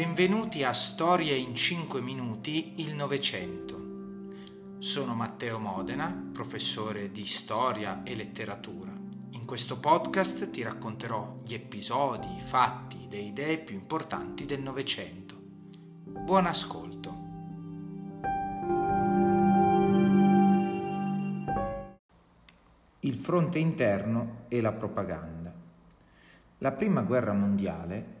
Benvenuti a Storie in 5 minuti il Novecento. Sono Matteo Modena, professore di storia e letteratura. In questo podcast ti racconterò gli episodi, i fatti, le idee più importanti del Novecento. Buon ascolto. Il fronte interno e la propaganda. La prima guerra mondiale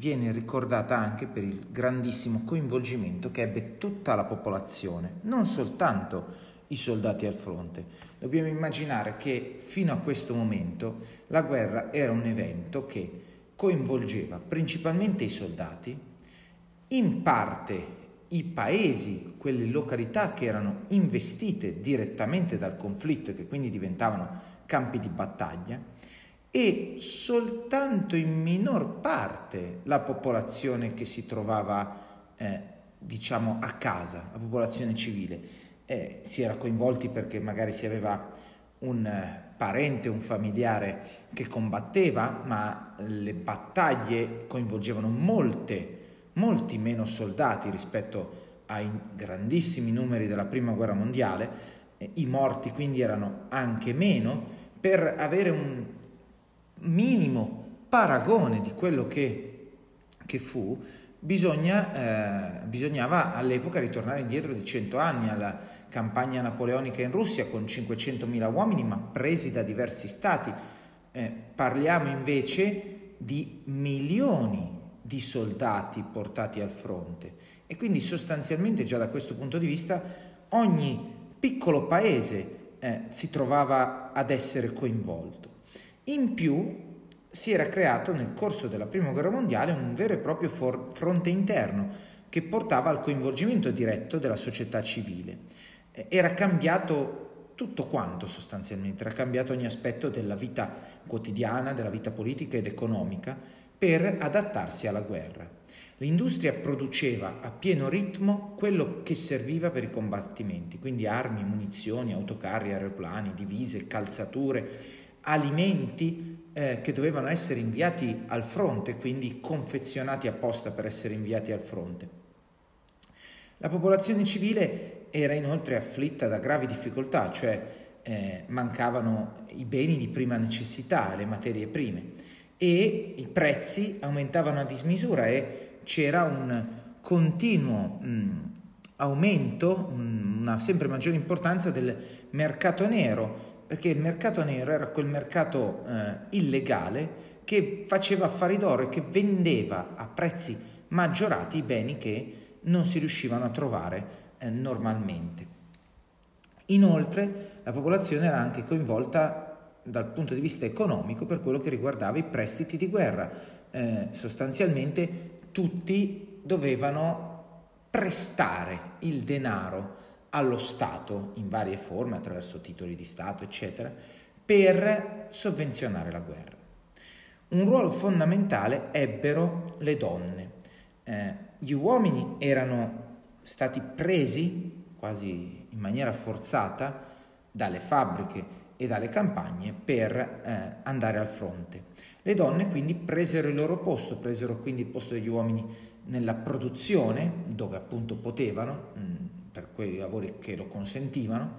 viene ricordata anche per il grandissimo coinvolgimento che ebbe tutta la popolazione, non soltanto i soldati al fronte. Dobbiamo immaginare che fino a questo momento la guerra era un evento che coinvolgeva principalmente i soldati, in parte i paesi, quelle località che erano investite direttamente dal conflitto e che quindi diventavano campi di battaglia, e soltanto in minor parte la popolazione che si trovava, eh, diciamo, a casa, la popolazione civile. Eh, si era coinvolti perché magari si aveva un parente, un familiare che combatteva, ma le battaglie coinvolgevano molte, molti meno soldati rispetto ai grandissimi numeri della Prima Guerra Mondiale, eh, i morti quindi erano anche meno, per avere un minimo paragone di quello che, che fu, bisogna, eh, bisognava all'epoca ritornare indietro di 100 anni alla campagna napoleonica in Russia con 500.000 uomini ma presi da diversi stati. Eh, parliamo invece di milioni di soldati portati al fronte e quindi sostanzialmente già da questo punto di vista ogni piccolo paese eh, si trovava ad essere coinvolto. In più si era creato nel corso della Prima Guerra Mondiale un vero e proprio for- fronte interno che portava al coinvolgimento diretto della società civile. Era cambiato tutto quanto sostanzialmente, era cambiato ogni aspetto della vita quotidiana, della vita politica ed economica per adattarsi alla guerra. L'industria produceva a pieno ritmo quello che serviva per i combattimenti, quindi armi, munizioni, autocarri, aeroplani, divise, calzature, alimenti eh, che dovevano essere inviati al fronte, quindi confezionati apposta per essere inviati al fronte. La popolazione civile era inoltre afflitta da gravi difficoltà, cioè eh, mancavano i beni di prima necessità, le materie prime, e i prezzi aumentavano a dismisura e c'era un continuo mh, aumento, mh, una sempre maggiore importanza del mercato nero, perché il mercato nero era quel mercato eh, illegale che faceva affari d'oro e che vendeva a prezzi maggiorati i beni che non si riuscivano a trovare eh, normalmente. Inoltre la popolazione era anche coinvolta dal punto di vista economico per quello che riguardava i prestiti di guerra. Eh, sostanzialmente tutti dovevano prestare il denaro allo Stato in varie forme, attraverso titoli di Stato, eccetera, per sovvenzionare la guerra. Un ruolo fondamentale ebbero le donne. Eh, gli uomini erano stati presi quasi in maniera forzata dalle fabbriche e dalle campagne per eh, andare al fronte. Le donne quindi presero il loro posto, presero quindi il posto degli uomini nella produzione, dove appunto potevano, mh, mm, per quei lavori che lo consentivano,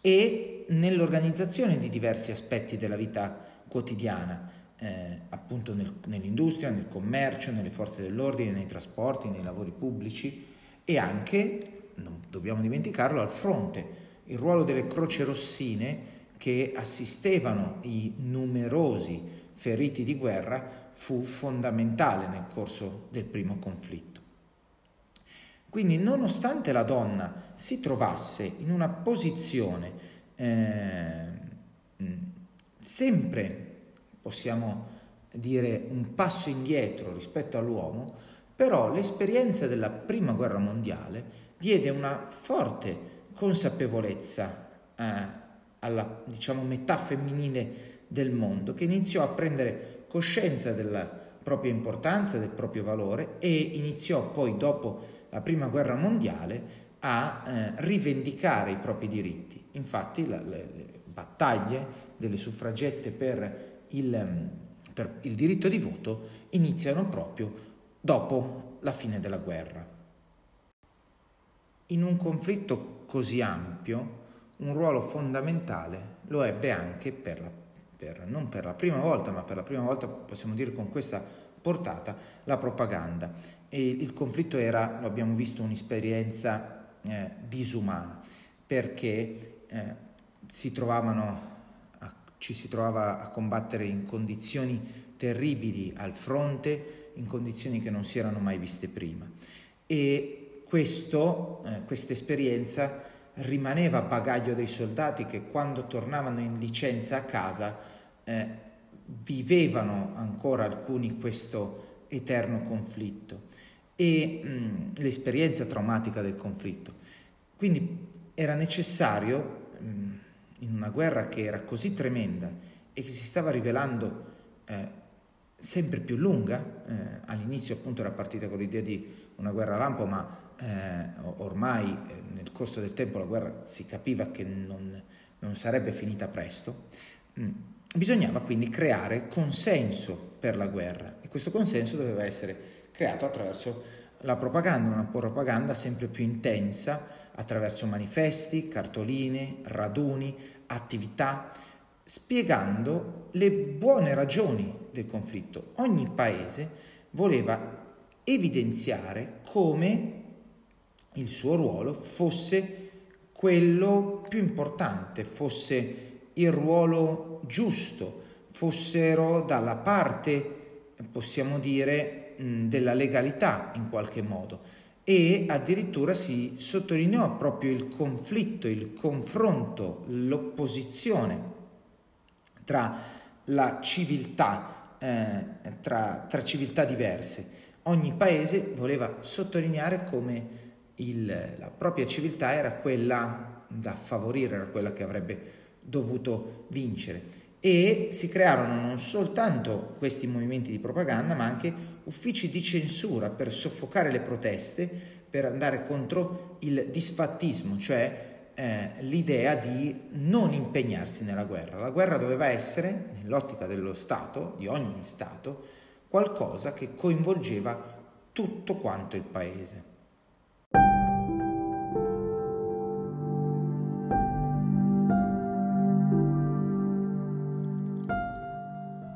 e nell'organizzazione di diversi aspetti della vita quotidiana, eh, appunto nel, nell'industria, nel commercio, nelle forze dell'ordine, nei trasporti, nei lavori pubblici e anche, non dobbiamo dimenticarlo, al fronte, il ruolo delle croce rossine che assistevano i numerosi feriti di guerra fu fondamentale nel corso del primo conflitto. Quindi nonostante la donna si trovasse in una posizione eh, sempre, possiamo dire, un passo indietro rispetto all'uomo, però l'esperienza della Prima Guerra Mondiale diede una forte consapevolezza eh, alla diciamo, metà femminile del mondo che iniziò a prendere coscienza della propria importanza, del proprio valore e iniziò poi dopo la prima guerra mondiale a eh, rivendicare i propri diritti. Infatti la, le, le, battaglie delle suffragette per il, per il diritto di voto iniziano proprio dopo la fine della guerra. In un conflitto così ampio, un ruolo fondamentale lo ebbe anche per la, per, non per la prima volta, ma per la prima volta possiamo dire con questa portata, la propaganda. E il conflitto era, lo abbiamo visto, un'esperienza eh, disumana, perché eh, si trovavano, a, ci si trovava a combattere in condizioni terribili al fronte, in condizioni che non si erano mai viste prima. E questo, eh, questa esperienza rimaneva bagaglio dei soldati che quando tornavano in licenza a casa eh, vivevano ancora alcuni questo eterno conflitto e mh, l'esperienza traumatica del conflitto. Quindi era necessario, mh, in una guerra che era così tremenda e che si stava rivelando eh, sempre più lunga, eh, all'inizio appunto era partita con l'idea di una guerra lampo, ma eh, ormai eh, nel corso del tempo la guerra si capiva che non, non sarebbe finita presto, mm. Bisognava quindi creare consenso per la guerra e questo consenso doveva essere creato attraverso la propaganda, una propaganda sempre più intensa attraverso manifesti, cartoline, raduni, attività, spiegando le buone ragioni del conflitto. Ogni paese voleva evidenziare come il suo ruolo fosse quello più importante, fosse il ruolo giusto, fossero dalla parte, possiamo dire, della legalità in qualche modo. E addirittura si sottolineò proprio il conflitto, il confronto, l'opposizione tra la civiltà, eh, tra, tra civiltà diverse. Ogni paese voleva sottolineare come il, la propria civiltà era quella da favorire, era quella che avrebbe dovuto vincere. E si crearono non soltanto questi movimenti di propaganda, ma anche uffici di censura per soffocare le proteste, per andare contro il disfattismo, cioè eh, l'idea di non impegnarsi nella guerra. La guerra doveva essere, nell'ottica dello Stato, di ogni Stato, qualcosa che coinvolgeva tutto quanto il paese.